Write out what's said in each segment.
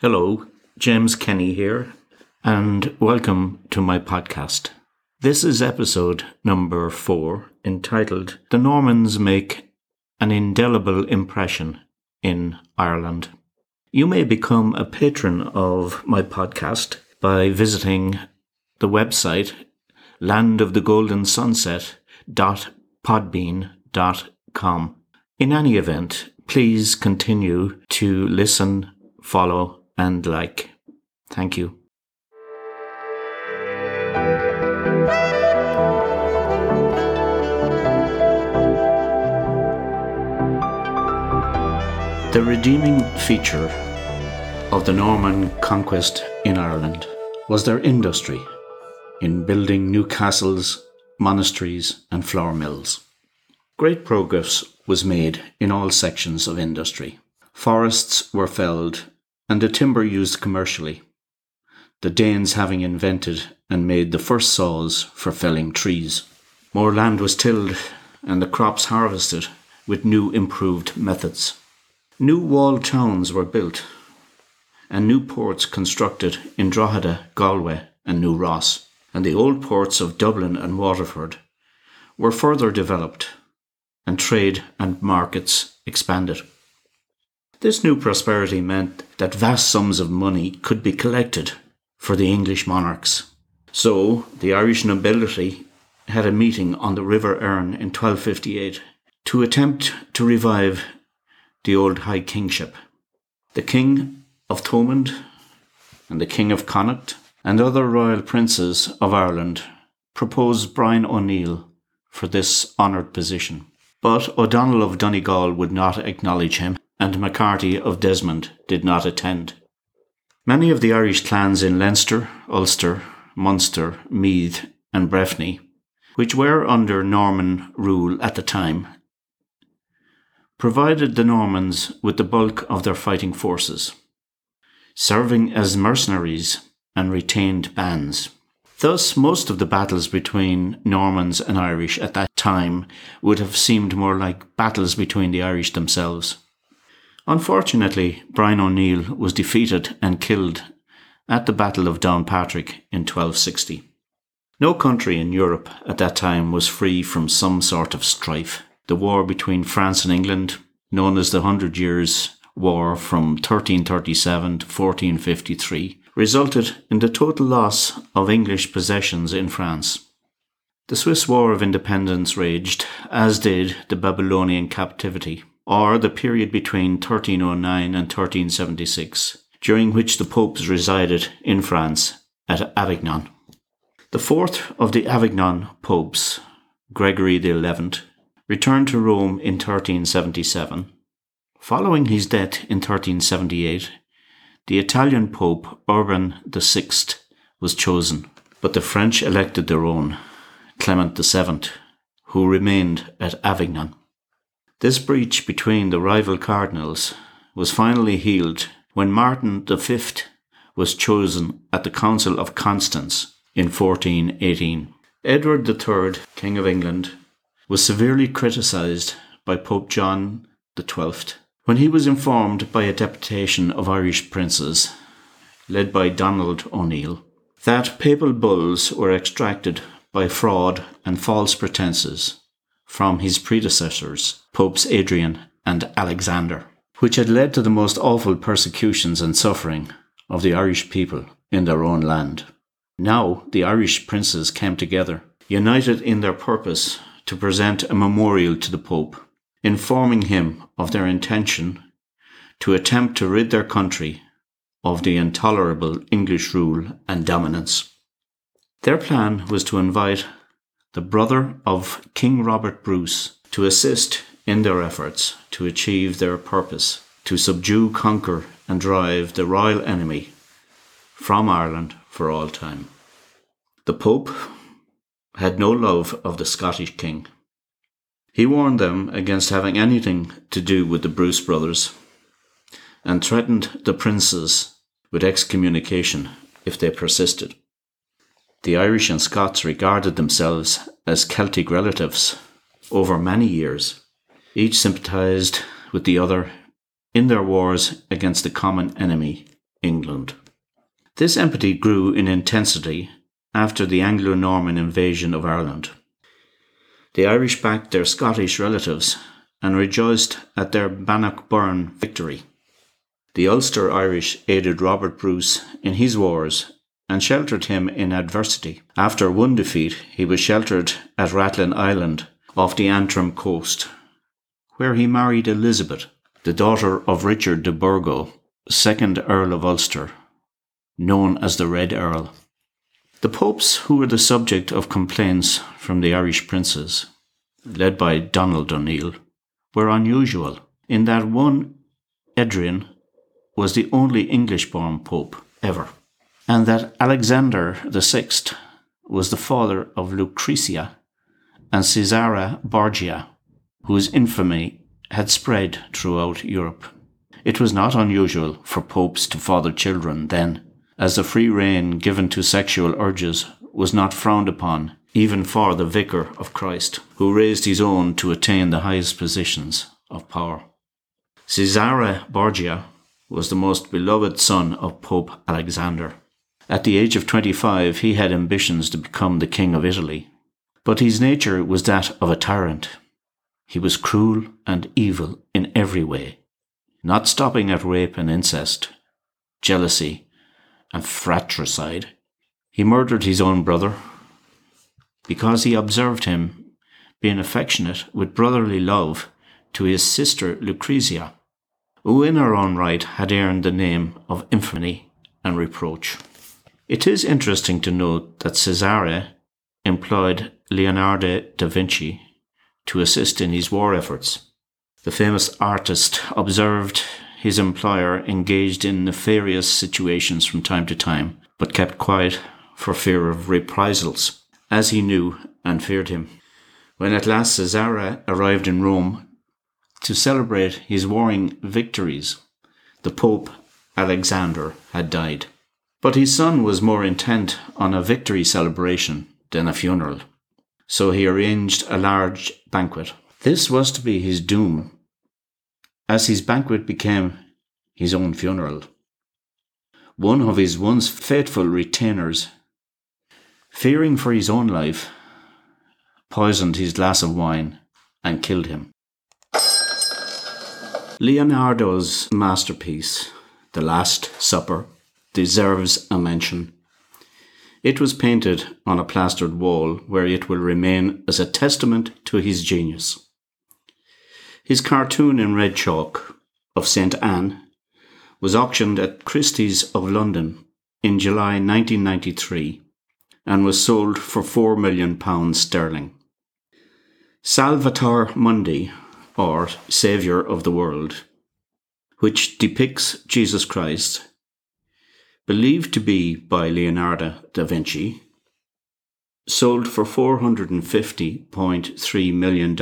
Hello, James Kenny here, and welcome to my podcast. This is episode number four, entitled The Normans Make an Indelible Impression in Ireland. You may become a patron of my podcast by visiting the website landofthegoldensunset.podbean.com. In any event, please continue to listen, follow, and like. Thank you. The redeeming feature of the Norman conquest in Ireland was their industry in building new castles, monasteries, and flour mills. Great progress was made in all sections of industry. Forests were felled and the timber used commercially, the Danes having invented and made the first saws for felling trees. More land was tilled and the crops harvested with new improved methods. New walled towns were built and new ports constructed in Drogheda, Galway, and New Ross, and the old ports of Dublin and Waterford were further developed and trade and markets expanded. This new prosperity meant that vast sums of money could be collected for the English monarchs. So the Irish nobility had a meeting on the River Erne in 1258 to attempt to revive the old High Kingship. The King of Thomond and the King of Connaught and other royal princes of Ireland proposed Brian O'Neill for this honoured position. But O'Donnell of Donegal would not acknowledge him and MacCarthy of Desmond did not attend. Many of the Irish clans in Leinster, Ulster, Munster, Meath, and Breffni, which were under Norman rule at the time, provided the Normans with the bulk of their fighting forces, serving as mercenaries and retained bands. Thus, most of the battles between Normans and Irish at that time would have seemed more like battles between the Irish themselves. Unfortunately, Brian O'Neill was defeated and killed at the Battle of Downpatrick in 1260. No country in Europe at that time was free from some sort of strife. The war between France and England, known as the Hundred Years' War from 1337 to 1453, resulted in the total loss of English possessions in France. The Swiss War of Independence raged, as did the Babylonian captivity or the period between 1309 and 1376, during which the popes resided in France at Avignon. The fourth of the Avignon popes, Gregory XI, returned to Rome in 1377. Following his death in 1378, the Italian Pope Urban VI was chosen, but the French elected their own, Clement VII, who remained at Avignon. This breach between the rival cardinals was finally healed when Martin V was chosen at the Council of Constance in 1418. Edward III, King of England, was severely criticised by Pope John XII when he was informed by a deputation of Irish princes, led by Donald O'Neill, that papal bulls were extracted by fraud and false pretences from his predecessors, Popes Adrian and Alexander, which had led to the most awful persecutions and suffering of the Irish people in their own land. Now the Irish princes came together, united in their purpose to present a memorial to the Pope, informing him of their intention to attempt to rid their country of the intolerable English rule and dominance. Their plan was to invite the brother of King Robert Bruce, to assist in their efforts to achieve their purpose to subdue, conquer, and drive the royal enemy from Ireland for all time. The Pope had no love of the Scottish king. He warned them against having anything to do with the Bruce brothers and threatened the princes with excommunication if they persisted. The Irish and Scots regarded themselves as Celtic relatives over many years. Each sympathised with the other in their wars against the common enemy, England. This empathy grew in intensity after the Anglo Norman invasion of Ireland. The Irish backed their Scottish relatives and rejoiced at their Bannockburn victory. The Ulster Irish aided Robert Bruce in his wars and sheltered him in adversity. After one defeat, he was sheltered at Rathlin Island off the Antrim coast, where he married Elizabeth, the daughter of Richard de Burgo, second Earl of Ulster, known as the Red Earl. The popes who were the subject of complaints from the Irish princes, led by Donald O'Neill, were unusual in that one, Adrian, was the only English born pope ever, and that Alexander VI was the father of Lucretia and Cesare Borgia, whose infamy had spread throughout Europe. It was not unusual for popes to father children then, as the free rein given to sexual urges was not frowned upon even for the vicar of Christ, who raised his own to attain the highest positions of power. Cesare Borgia was the most beloved son of Pope Alexander. At the age of 25, he had ambitions to become the King of Italy, but his nature was that of a tyrant. He was cruel and evil in every way, not stopping at rape and incest, jealousy, and fratricide. He murdered his own brother because he observed him being affectionate with brotherly love to his sister Lucrezia, who in her own right had earned the name of infamy and reproach. It is interesting to note that Cesare employed Leonardo da Vinci to assist in his war efforts. The famous artist observed his employer engaged in nefarious situations from time to time, but kept quiet for fear of reprisals, as he knew and feared him. When at last Cesare arrived in Rome to celebrate his warring victories, the Pope Alexander had died. But his son was more intent on a victory celebration than a funeral, so he arranged a large banquet. This was to be his doom as his banquet became his own funeral. One of his once faithful retainers, fearing for his own life, poisoned his glass of wine and killed him. Leonardo's masterpiece, The Last Supper, deserves a mention. It was painted on a plastered wall where it will remain as a testament to his genius. His cartoon in red chalk of St. Anne was auctioned at Christie's of London in July 1993 and was sold for £4 million sterling. Salvator Mundi, or Saviour of the World, which depicts Jesus Christ, believed to be by Leonardo da Vinci, sold for $450.3 million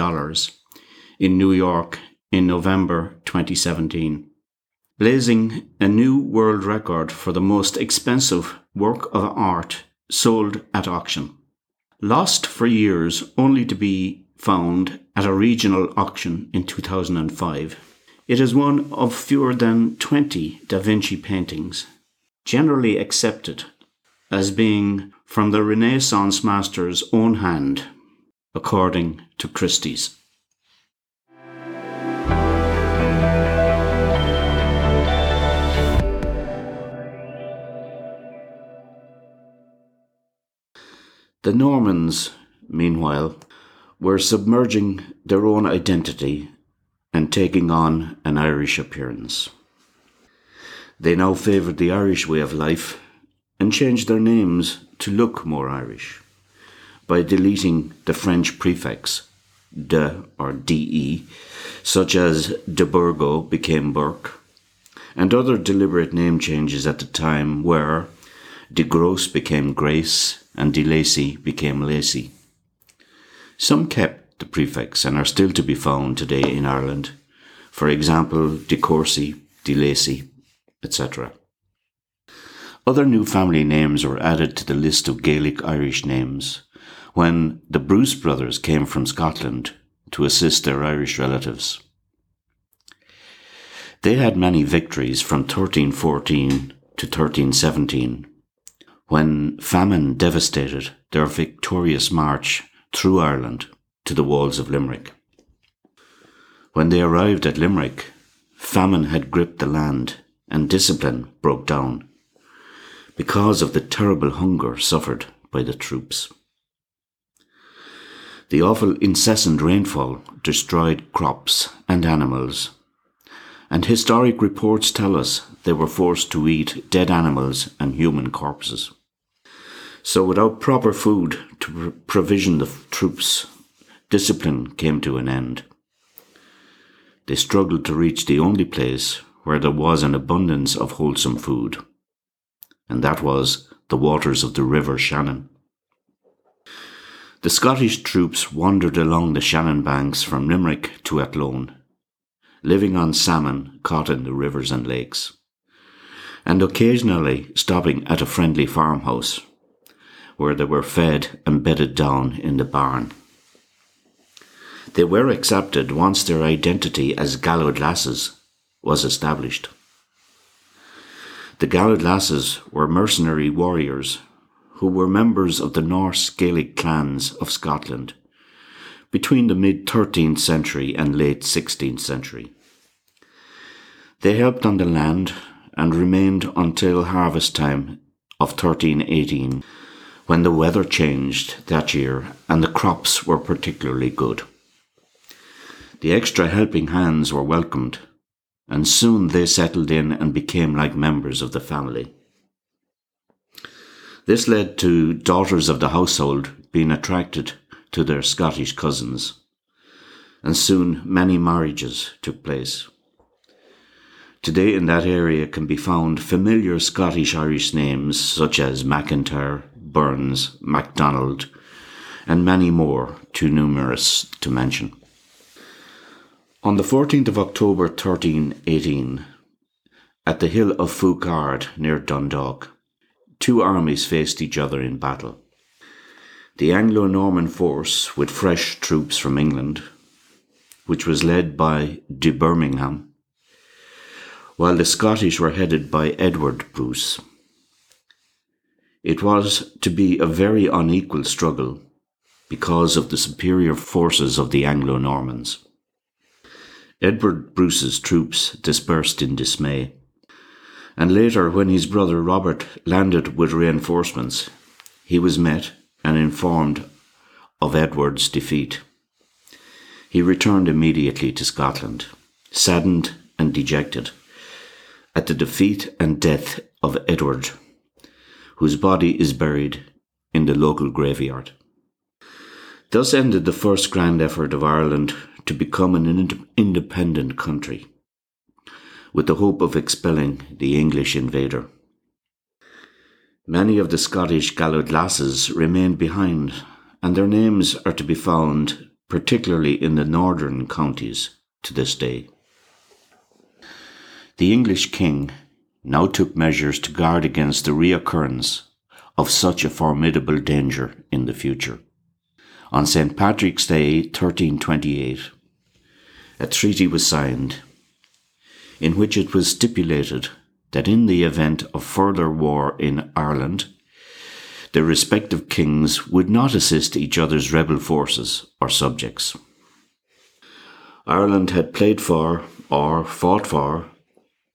in New York in November 2017, blazing a new world record for the most expensive work of art sold at auction. Lost for years only to be found at a regional auction in 2005. It is one of fewer than 20 Da Vinci paintings generally accepted as being from the Renaissance master's own hand, according to Christie's. The Normans, meanwhile, were submerging their own identity and taking on an Irish appearance. They now favoured the Irish way of life and changed their names to look more Irish by deleting the French prefix de or de, such as de Burgo became Burke, and other deliberate name changes at the time were de Grosse became Grace and de Lacy became Lacey. Some kept the prefix and are still to be found today in Ireland. For example, de Courcy, de Lacy, etc. Other new family names were added to the list of Gaelic Irish names when the Bruce brothers came from Scotland to assist their Irish relatives. They had many victories from 1314 to 1317, when famine devastated their victorious march through Ireland to the walls of Limerick. When they arrived at Limerick, famine had gripped the land and discipline broke down because of the terrible hunger suffered by the troops. The awful incessant rainfall destroyed crops and animals, and historic reports tell us they were forced to eat dead animals and human corpses. So, without proper food to provision the troops, discipline came to an end. They struggled to reach the only place where there was an abundance of wholesome food, and that was the waters of the River Shannon. The Scottish troops wandered along the Shannon banks from Limerick to Athlone, living on salmon caught in the rivers and lakes, and occasionally stopping at a friendly farmhouse where they were fed and bedded down in the barn. They were accepted once their identity as Gallowglasses was established. The Gallowglasses were mercenary warriors who were members of the Norse Gaelic clans of Scotland between the mid 13th century and late 16th century. They helped on the land and remained until harvest time of 1318 when the weather changed that year and the crops were particularly good. The extra helping hands were welcomed, and soon they settled in and became like members of the family. This led to daughters of the household being attracted to their Scottish cousins, and soon many marriages took place. Today in that area can be found familiar Scottish Irish names such as McIntyre, Burns, MacDonald, and many more, too numerous to mention. On the 14th of October 1318, at the hill of Faughart near Dundalk, two armies faced each other in battle. The Anglo Norman force, with fresh troops from England, which was led by de Bermingham, while the Scottish were headed by Edward Bruce. It was to be a very unequal struggle because of the superior forces of the Anglo Normans. Edward Bruce's troops dispersed in dismay and later, when his brother Robert landed with reinforcements, he was met and informed of Edward's defeat. He returned immediately to Scotland, saddened and dejected at the defeat and death of Edward, whose body is buried in the local graveyard. Thus ended the first grand effort of Ireland to become an independent country with the hope of expelling the English invader. Many of the Scottish Gallowglasses remained behind, and their names are to be found particularly in the northern counties to this day. The English king now took measures to guard against the reoccurrence of such a formidable danger in the future. On St. Patrick's Day 1328, a treaty was signed in which it was stipulated that in the event of further war in Ireland, the respective kings would not assist each other's rebel forces or subjects. Ireland had played for, or fought for,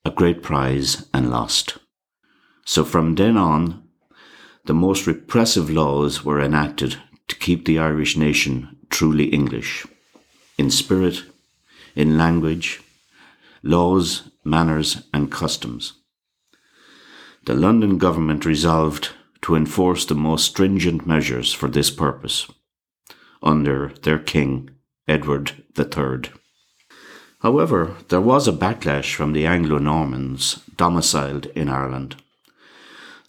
a great prize and lost. So from then on, the most repressive laws were enacted to keep the Irish nation truly English, in spirit, in language, laws, manners, and customs. The London government resolved to enforce the most stringent measures for this purpose under their king, Edward III. However, there was a backlash from the Anglo Normans domiciled in Ireland,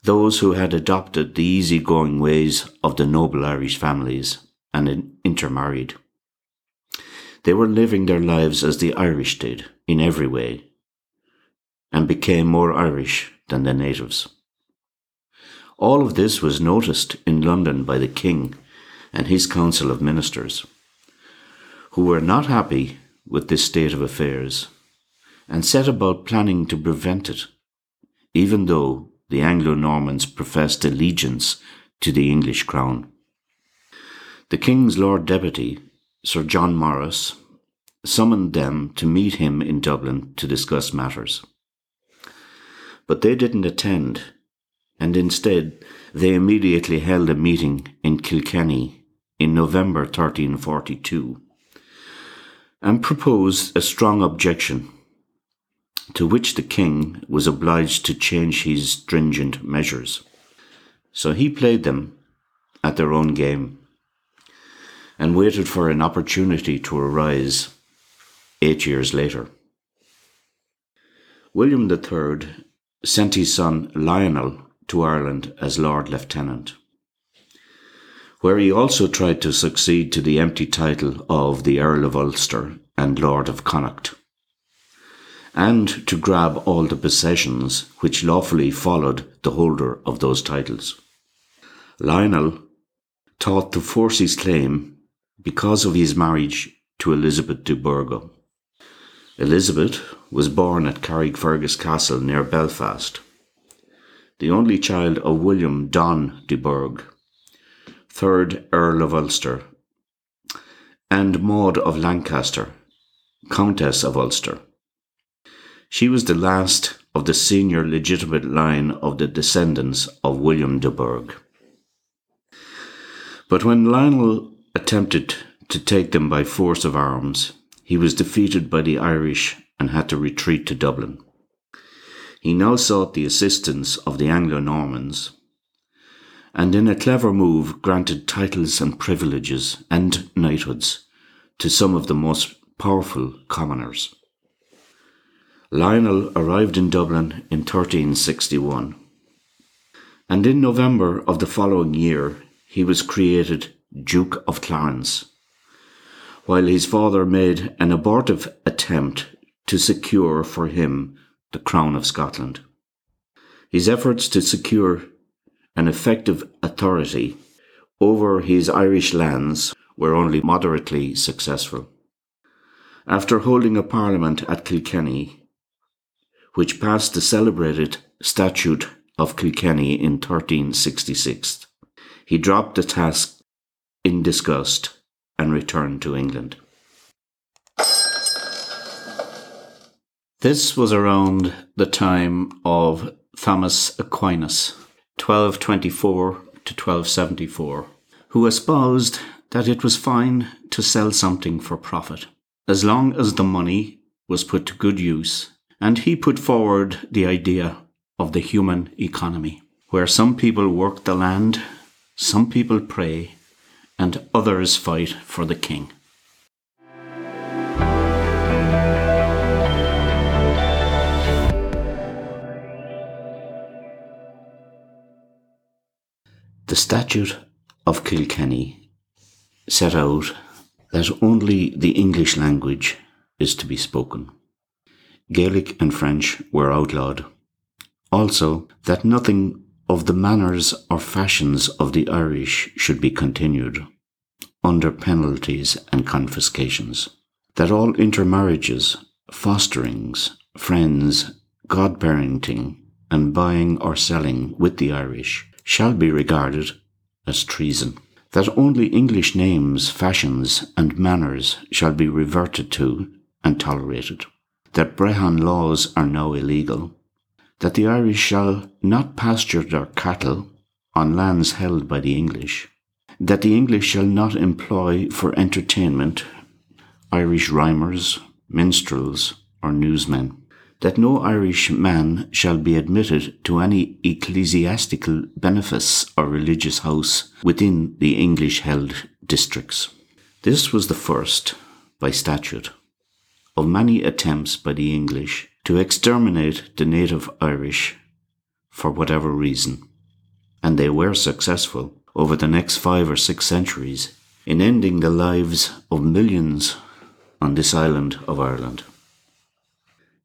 those who had adopted the easy-going ways of the noble Irish families and intermarried. They were living their lives as the Irish did, in every way, and became more Irish than the natives. All of this was noticed in London by the King and his Council of Ministers, who were not happy with this state of affairs and set about planning to prevent it even though the Anglo Normans professed allegiance to the English crown. The King's Lord Deputy, Sir John Morris, summoned them to meet him in Dublin to discuss matters. But they didn't attend, and instead they immediately held a meeting in Kilkenny in November 1342 and proposed a strong objection, to which the king was obliged to change his stringent measures. So he played them at their own game and waited for an opportunity to arise eight years later. William III sent his son Lionel to Ireland as Lord Lieutenant, where he also tried to succeed to the empty title of the Earl of Ulster and Lord of Connacht, and to grab all the possessions which lawfully followed the holder of those titles. Lionel thought to force his claim because of his marriage to Elizabeth de Burgo. Elizabeth was born at Carrickfergus Castle near Belfast, the only child of William Donn de Burgh, 3rd Earl of Ulster, and Maud of Lancaster, Countess of Ulster. She was the last of the senior legitimate line of the descendants of William de Burgh. But when Lionel attempted to take them by force of arms, he was defeated by the Irish and had to retreat to Dublin. He now sought the assistance of the Anglo Normans, and in a clever move granted titles and privileges and knighthoods to some of the most powerful commoners. Lionel arrived in Dublin in 1361, and in November of the following year he was created Duke of Clarence, while his father made an abortive attempt to secure for him the crown of Scotland. His efforts to secure an effective authority over his Irish lands were only moderately successful. After holding a parliament at Kilkenny, which passed the celebrated Statute of Kilkenny in 1366, he dropped the task in disgust and returned to England. This was around the time of Thomas Aquinas, 1224 to 1274, who espoused that it was fine to sell something for profit, as long as the money was put to good use, and he put forward the idea of the human economy, where some people work the land, some people pray, and others fight for the king. The Statute of Kilkenny set out that only the English language is to be spoken. Gaelic and French were outlawed. Also, that nothing of the manners or fashions of the Irish should be continued, under penalties and confiscations. That all intermarriages, fosterings, friends, godparenting, and buying or selling with the Irish shall be regarded as treason. That only English names, fashions, and manners shall be reverted to and tolerated. That Brehon laws are now illegal that the Irish shall not pasture their cattle on lands held by the English, that the English shall not employ for entertainment Irish rhymers, minstrels, or newsmen, that no Irish man shall be admitted to any ecclesiastical benefice or religious house within the English held districts. This was the first, by statute, of many attempts by the English to exterminate the native Irish for whatever reason. And they were successful over the next five or six centuries in ending the lives of millions on this island of Ireland.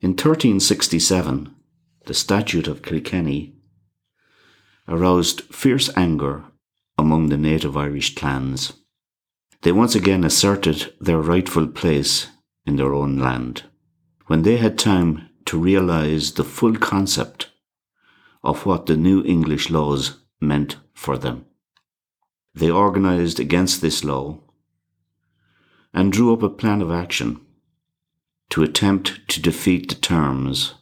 In 1367, the Statute of Kilkenny aroused fierce anger among the native Irish clans. They once again asserted their rightful place in their own land. When they had time to realize the full concept of what the new English laws meant for them. They organised against this law and drew up a plan of action to attempt to defeat the terms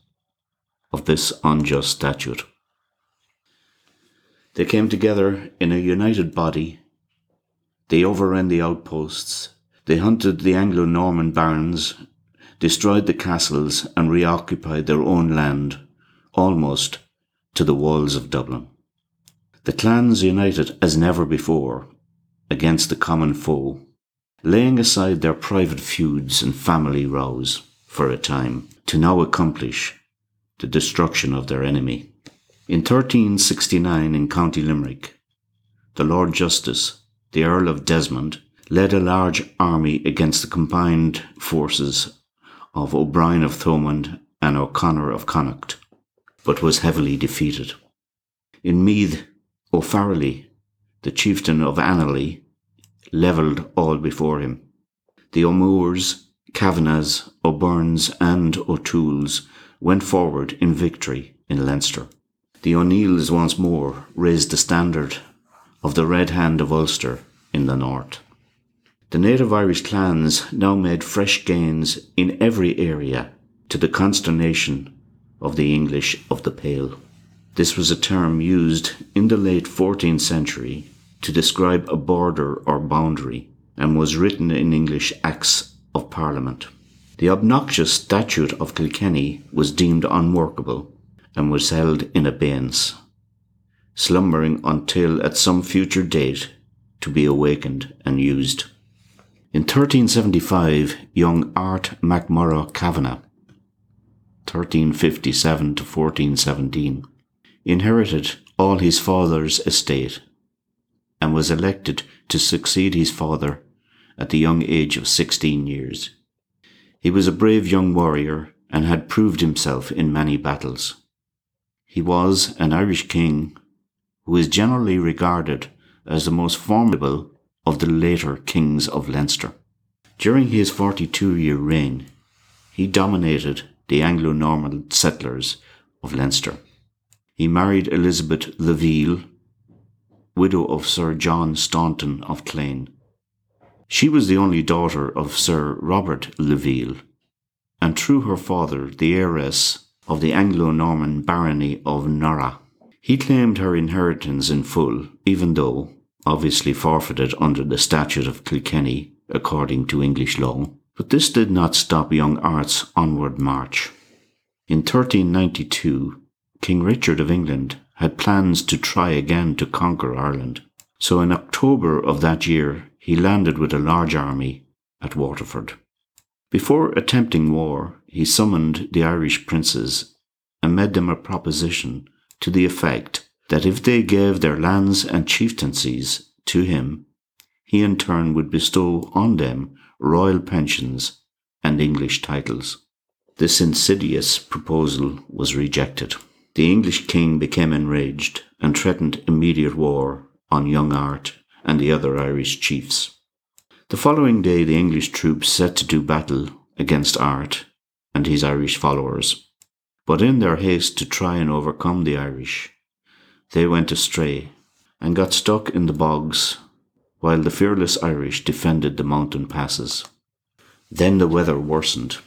of this unjust statute. They came together in a united body. They overran the outposts. They hunted the Anglo Norman barons, destroyed the castles, and reoccupied their own land almost to the walls of Dublin. The clans united as never before against the common foe laying aside their private feuds and family rows for a time to now accomplish the destruction of their enemy. In 1369 in County Limerick, the Lord Justice, the Earl of Desmond, led a large army against the combined forces of O'Brien of Thomond and O'Connor of Connacht, but was heavily defeated. In Meath, O'Farrelly, the chieftain of Annally, levelled all before him. The O'Moores, Kavanaghs, O'Byrnes, and O'Tooles went forward in victory in Leinster. The O'Neills once more raised the standard of the Red Hand of Ulster in the north. The native Irish clans now made fresh gains in every area to the consternation of the English of the Pale. This was a term used in the late 14th century to describe a border or boundary and was written in English Acts of Parliament. The obnoxious Statute of Kilkenny was deemed unworkable and was held in abeyance, slumbering until at some future date to be awakened and used. In 1375, young Art MacMurrough Kavanagh, 1357 to 1417, inherited all his father's estate and was elected to succeed his father at the young age of 16 years. He was a brave young warrior and had proved himself in many battles. He was an Irish king who is generally regarded as the most formidable of the later kings of Leinster. During his 42 year reign, he dominated the Anglo Norman settlers of Leinster. He married Elizabeth Laville widow of Sir John Staunton of Clane. She was the only daughter of Sir Robert Laville, and through her father, the heiress of the Anglo Norman barony of Norragh. He claimed her inheritance in full, even though, obviously forfeited under the Statute of Kilkenny, according to English law. But this did not stop young Art's onward march. In 1392, King Richard of England had plans to try again to conquer Ireland. So in October of that year, he landed with a large army at Waterford. Before attempting war, he summoned the Irish princes and made them a proposition to the effect that if they gave their lands and chieftaincies to him, he in turn would bestow on them royal pensions and English titles. This insidious proposal was rejected. The English king became enraged and threatened immediate war on young Art and the other Irish chiefs. The following day, the English troops set to do battle against Art and his Irish followers. But in their haste to try and overcome the Irish, they went astray and got stuck in the bogs while the fearless Irish defended the mountain passes. Then the weather worsened,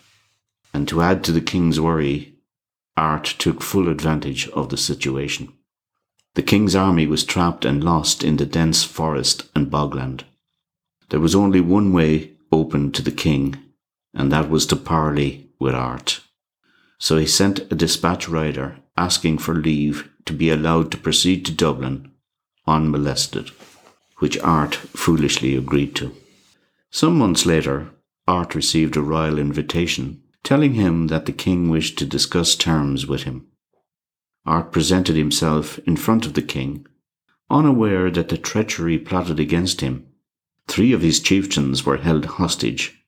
and to add to the king's worry, Art took full advantage of the situation. The king's army was trapped and lost in the dense forest and bogland. There was only one way open to the king, and that was to parley with Art. So he sent a dispatch rider asking for leave to be allowed to proceed to Dublin unmolested, which Art foolishly agreed to. Some months later, Art received a royal invitation telling him that the king wished to discuss terms with him. Art presented himself in front of the king, unaware that the treachery plotted against him. Three of his chieftains were held hostage,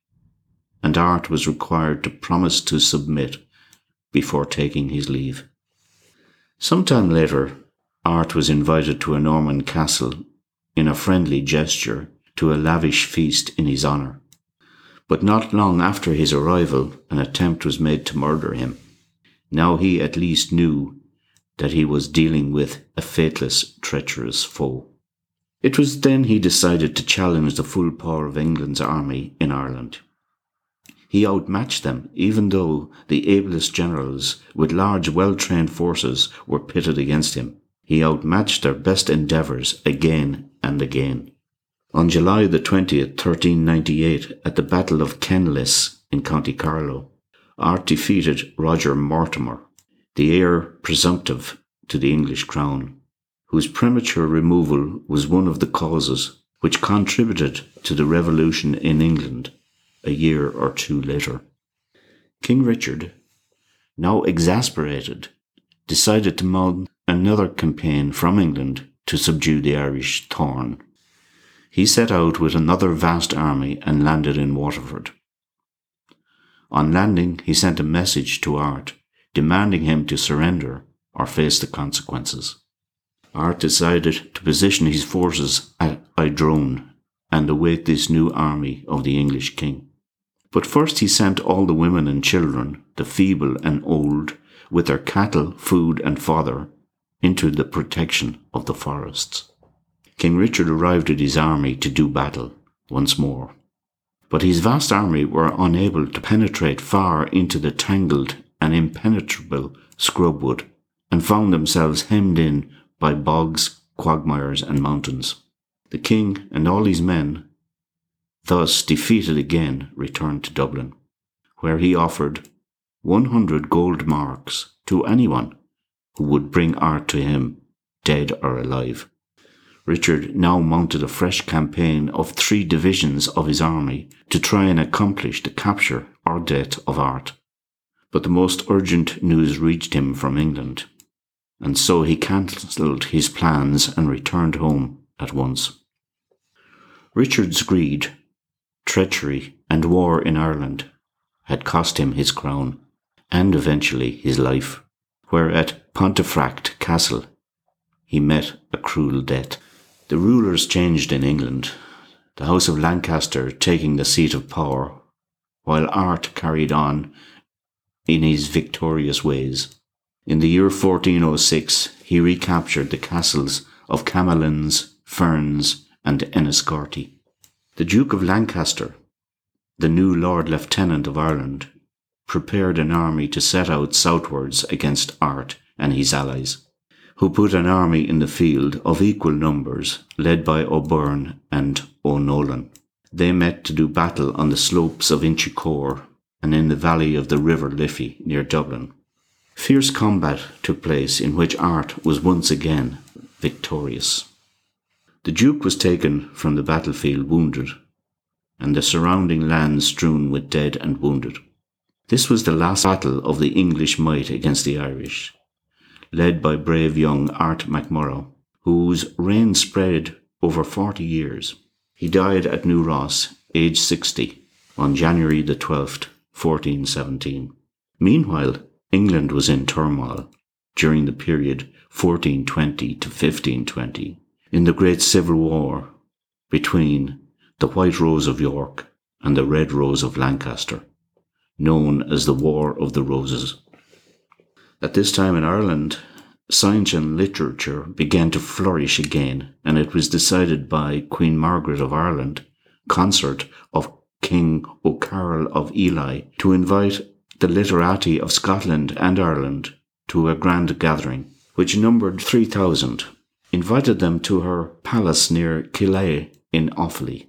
and Art was required to promise to submit before taking his leave. Some time later, Art was invited to a Norman castle in a friendly gesture to a lavish feast in his honour but not long after his arrival, an attempt was made to murder him. Now he at least knew that he was dealing with a faithless, treacherous foe. It was then he decided to challenge the full power of England's army in Ireland. He outmatched them, even though the ablest generals with large, well trained forces were pitted against him. He outmatched their best endeavours again and again. On July the 20th, 1398, at the Battle of Kenlis in County Carlow, Art defeated Roger Mortimer, the heir presumptive to the English crown, whose premature removal was one of the causes which contributed to the revolution in England a year or two later. King Richard, now exasperated, decided to mount another campaign from England to subdue the Irish thorn. He set out with another vast army and landed in Waterford. On landing, he sent a message to Art, demanding him to surrender or face the consequences. Art decided to position his forces at Idrone and await this new army of the English king. But first he sent all the women and children, the feeble and old, with their cattle, food, and fodder, into the protection of the forests. King Richard arrived at his army to do battle once more. But his vast army were unable to penetrate far into the tangled and impenetrable scrubwood, and found themselves hemmed in by bogs, quagmires, and mountains. The king and all his men, thus defeated again, returned to Dublin, where he offered 100 gold marks to anyone who would bring art to him, dead or alive. Richard now mounted a fresh campaign of three divisions of his army to try and accomplish the capture or death of art. But the most urgent news reached him from England, and so he cancelled his plans and returned home at once. Richard's greed, treachery, and war in Ireland had cost him his crown, and eventually his life, where at Pontefract Castle he met a cruel death. The rulers changed in England, the House of Lancaster taking the seat of power, while Art carried on in his victorious ways. In the year 1406, he recaptured the castles of Camolins, Ferns, and Enniscorthy. The Duke of Lancaster, the new Lord Lieutenant of Ireland, prepared an army to set out southwards against Art and his allies who put an army in the field of equal numbers, led by O'Byrne and O'Nolan. They met to do battle on the slopes of Inchicore and in the valley of the River Liffey near Dublin. Fierce combat took place in which Art was once again victorious. The Duke was taken from the battlefield wounded, and the surrounding land strewn with dead and wounded. This was the last battle of the English might against the Irish, led by brave young Art MacMurrough, whose reign spread over 40 years. He died at New Ross, aged 60, on January the 12th, 1417. Meanwhile, England was in turmoil during the period 1420 to 1520 in the Great Civil War between the White Rose of York and the Red Rose of Lancaster, known as the War of the Roses. At this time in Ireland, science and literature began to flourish again, and it was decided by Queen Margaret of Ireland, consort of King O'Carroll of Ely, to invite the literati of Scotland and Ireland to a grand gathering, which numbered 3,000, invited them to her palace near Killeigh in Offaly.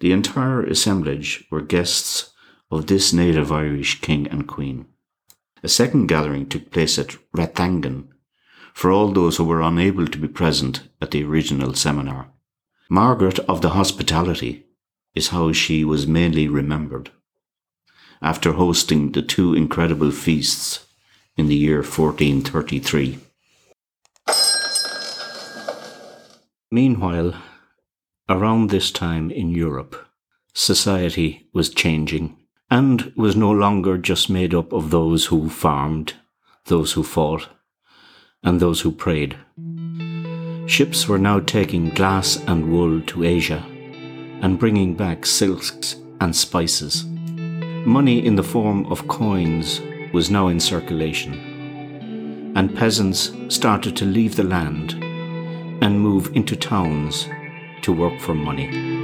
The entire assemblage were guests of this native Irish king and queen. A second gathering took place at Rathangan for all those who were unable to be present at the original seminar. Margaret of the Hospitality is how she was mainly remembered. After hosting the two incredible feasts in the year 1433. Meanwhile, around this time in Europe, society was changing and was no longer just made up of those who farmed, those who fought, and those who prayed. Ships were now taking glass and wool to Asia and bringing back silks and spices. Money in the form of coins was now in circulation, and peasants started to leave the land and move into towns to work for money.